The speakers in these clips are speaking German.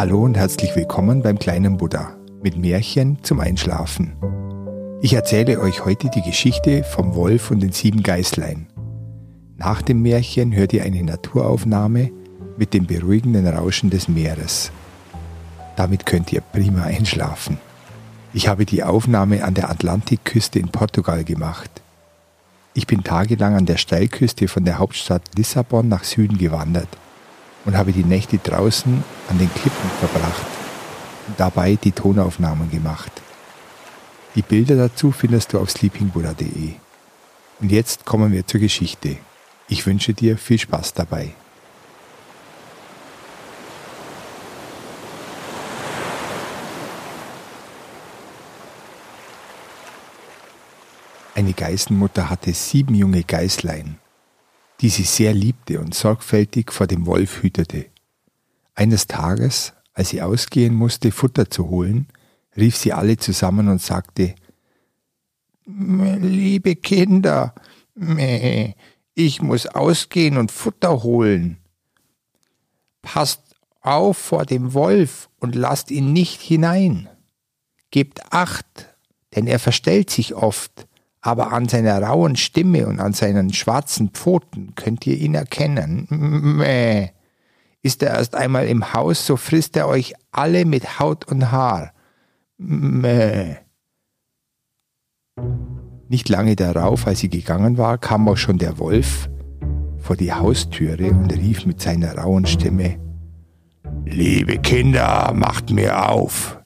Hallo und herzlich willkommen beim kleinen Buddha mit Märchen zum Einschlafen. Ich erzähle euch heute die Geschichte vom Wolf und den sieben Geißlein. Nach dem Märchen hört ihr eine Naturaufnahme mit dem beruhigenden Rauschen des Meeres. Damit könnt ihr prima einschlafen. Ich habe die Aufnahme an der Atlantikküste in Portugal gemacht. Ich bin tagelang an der Steilküste von der Hauptstadt Lissabon nach Süden gewandert und habe die Nächte draußen an den Klippen verbracht und dabei die Tonaufnahmen gemacht. Die Bilder dazu findest du auf sleepingbuddha.de. Und jetzt kommen wir zur Geschichte. Ich wünsche dir viel Spaß dabei. Eine Geißenmutter hatte sieben junge Geißlein die sie sehr liebte und sorgfältig vor dem Wolf hütete. Eines Tages, als sie ausgehen musste, Futter zu holen, rief sie alle zusammen und sagte, Liebe Kinder, ich muss ausgehen und Futter holen. Passt auf vor dem Wolf und lasst ihn nicht hinein. Gebt acht, denn er verstellt sich oft aber an seiner rauen Stimme und an seinen schwarzen Pfoten könnt ihr ihn erkennen. Mäh. Ist er erst einmal im Haus, so frisst er euch alle mit Haut und Haar. Mäh. Nicht lange darauf, als sie gegangen war, kam auch schon der Wolf vor die Haustüre und rief mit seiner rauen Stimme Liebe Kinder, macht mir auf.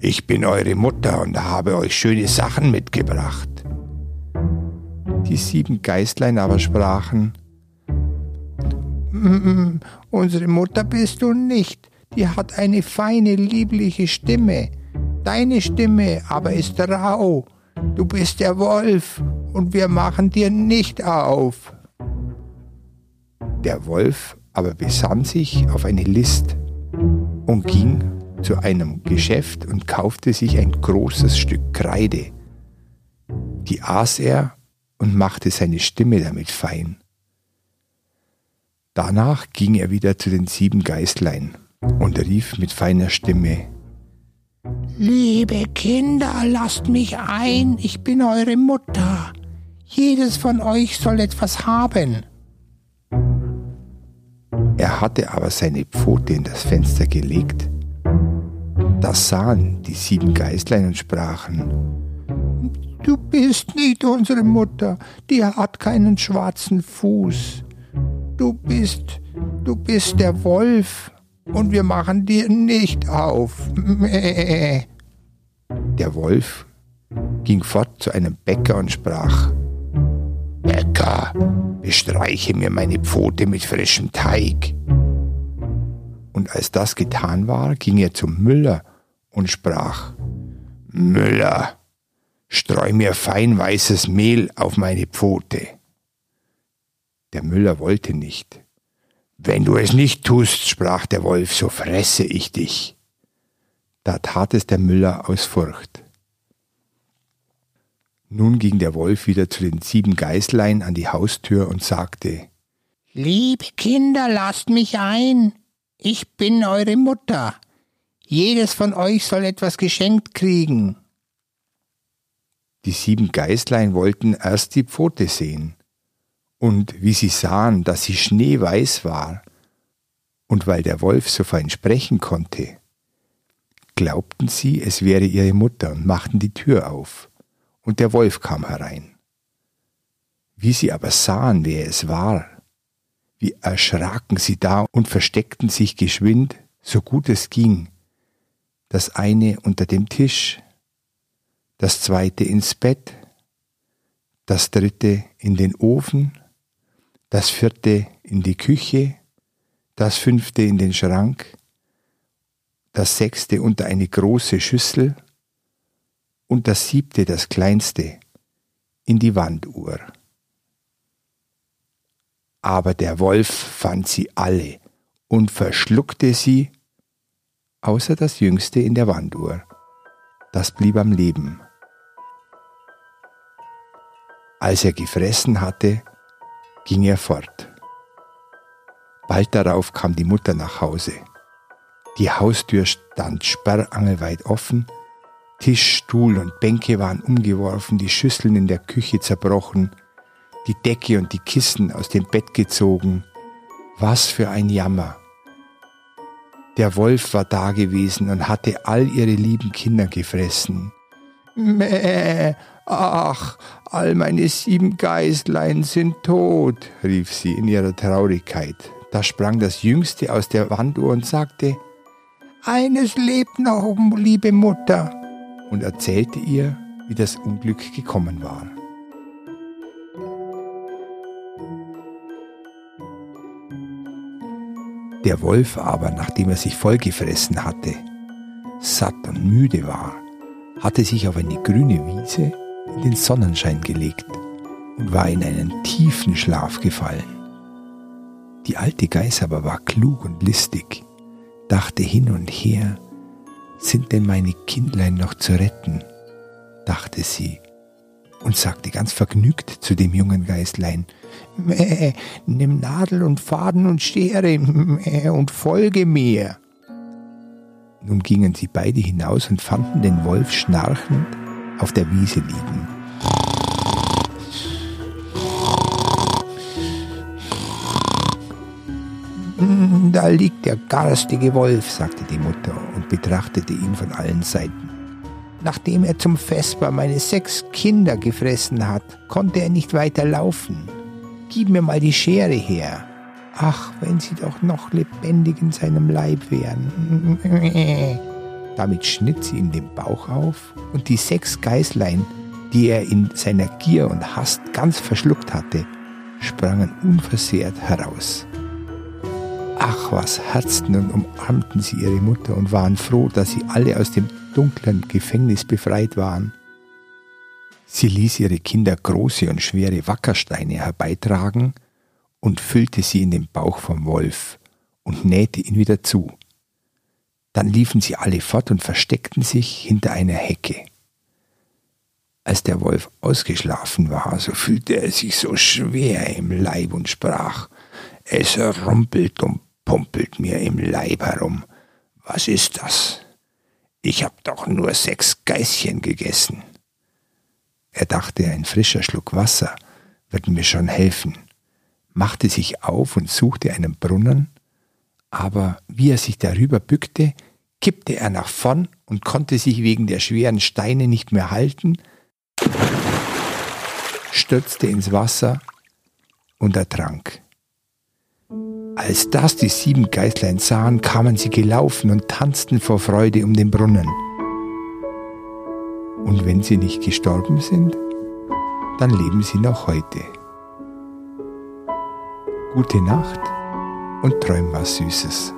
Ich bin eure Mutter und habe euch schöne Sachen mitgebracht. Die sieben Geistlein aber sprachen, Unsere Mutter bist du nicht, die hat eine feine, liebliche Stimme. Deine Stimme aber ist rau. Du bist der Wolf und wir machen dir nicht auf. Der Wolf aber besann sich auf eine List und ging zu einem Geschäft und kaufte sich ein großes Stück Kreide. Die aß er und machte seine Stimme damit fein. Danach ging er wieder zu den sieben Geißlein und rief mit feiner Stimme Liebe Kinder, lasst mich ein, ich bin eure Mutter. Jedes von euch soll etwas haben. Er hatte aber seine Pfote in das Fenster gelegt. Das sahen die sieben Geißlein und sprachen Du bist nicht unsere Mutter, die hat keinen schwarzen Fuß. Du bist, du bist der Wolf und wir machen dir nicht auf. Mäh. Der Wolf ging fort zu einem Bäcker und sprach, Bäcker, bestreiche mir meine Pfote mit frischem Teig. Und als das getan war, ging er zum Müller und sprach, Müller, streu mir fein weißes Mehl auf meine Pfote. Der Müller wollte nicht. Wenn du es nicht tust, sprach der Wolf, so fresse ich dich. Da tat es der Müller aus Furcht. Nun ging der Wolf wieder zu den sieben Geißlein an die Haustür und sagte, Liebe Kinder, lasst mich ein. Ich bin eure Mutter. Jedes von euch soll etwas geschenkt kriegen. Die sieben Geißlein wollten erst die Pfote sehen. Und wie sie sahen, dass sie schneeweiß war, und weil der Wolf so fein sprechen konnte, glaubten sie, es wäre ihre Mutter und machten die Tür auf, und der Wolf kam herein. Wie sie aber sahen, wer es war, wie erschraken sie da und versteckten sich geschwind, so gut es ging, das eine unter dem Tisch, das zweite ins Bett, das dritte in den Ofen, das vierte in die Küche, das fünfte in den Schrank, das sechste unter eine große Schüssel und das siebte, das kleinste, in die Wanduhr. Aber der Wolf fand sie alle und verschluckte sie, außer das jüngste in der Wanduhr. Das blieb am Leben. Als er gefressen hatte, ging er fort. Bald darauf kam die Mutter nach Hause. Die Haustür stand sperrangelweit offen, Tisch, Stuhl und Bänke waren umgeworfen, die Schüsseln in der Küche zerbrochen, die Decke und die Kissen aus dem Bett gezogen. Was für ein Jammer. Der Wolf war dagewesen und hatte all ihre lieben Kinder gefressen. Mäh, ach, all meine sieben Geißlein sind tot, rief sie in ihrer Traurigkeit. Da sprang das Jüngste aus der Wanduhr und sagte, eines lebt noch, liebe Mutter, und erzählte ihr, wie das Unglück gekommen war. Der Wolf aber, nachdem er sich vollgefressen hatte, satt und müde war, hatte sich auf eine grüne Wiese in den Sonnenschein gelegt und war in einen tiefen Schlaf gefallen. Die alte Geiß aber war klug und listig, dachte hin und her, sind denn meine Kindlein noch zu retten? dachte sie und sagte ganz vergnügt zu dem jungen Geistlein, Mäh, nimm Nadel und Faden und Schere mäh, und folge mir. Nun gingen sie beide hinaus und fanden den Wolf schnarchend auf der Wiese liegen. Da liegt der garstige Wolf, sagte die Mutter und betrachtete ihn von allen Seiten. Nachdem er zum Vesper meine sechs Kinder gefressen hat, konnte er nicht weiter laufen. Gib mir mal die Schere her. Ach, wenn sie doch noch lebendig in seinem Leib wären. Damit schnitt sie ihm den Bauch auf und die sechs Geißlein, die er in seiner Gier und Hast ganz verschluckt hatte, sprangen unversehrt heraus. Ach, was herzten und umarmten sie ihre Mutter und waren froh, dass sie alle aus dem dunklen Gefängnis befreit waren. Sie ließ ihre Kinder große und schwere Wackersteine herbeitragen und füllte sie in den Bauch vom Wolf und nähte ihn wieder zu. Dann liefen sie alle fort und versteckten sich hinter einer Hecke. Als der Wolf ausgeschlafen war, so fühlte er sich so schwer im Leib und sprach, es rumpelt und pumpelt mir im Leib herum. Was ist das? Ich hab doch nur sechs Geißchen gegessen. Er dachte, ein frischer Schluck Wasser wird mir schon helfen machte sich auf und suchte einen Brunnen, aber wie er sich darüber bückte, kippte er nach vorn und konnte sich wegen der schweren Steine nicht mehr halten, stürzte ins Wasser und ertrank. Als das die sieben Geißlein sahen, kamen sie gelaufen und tanzten vor Freude um den Brunnen. Und wenn sie nicht gestorben sind, dann leben sie noch heute gute Nacht und träum was Süßes.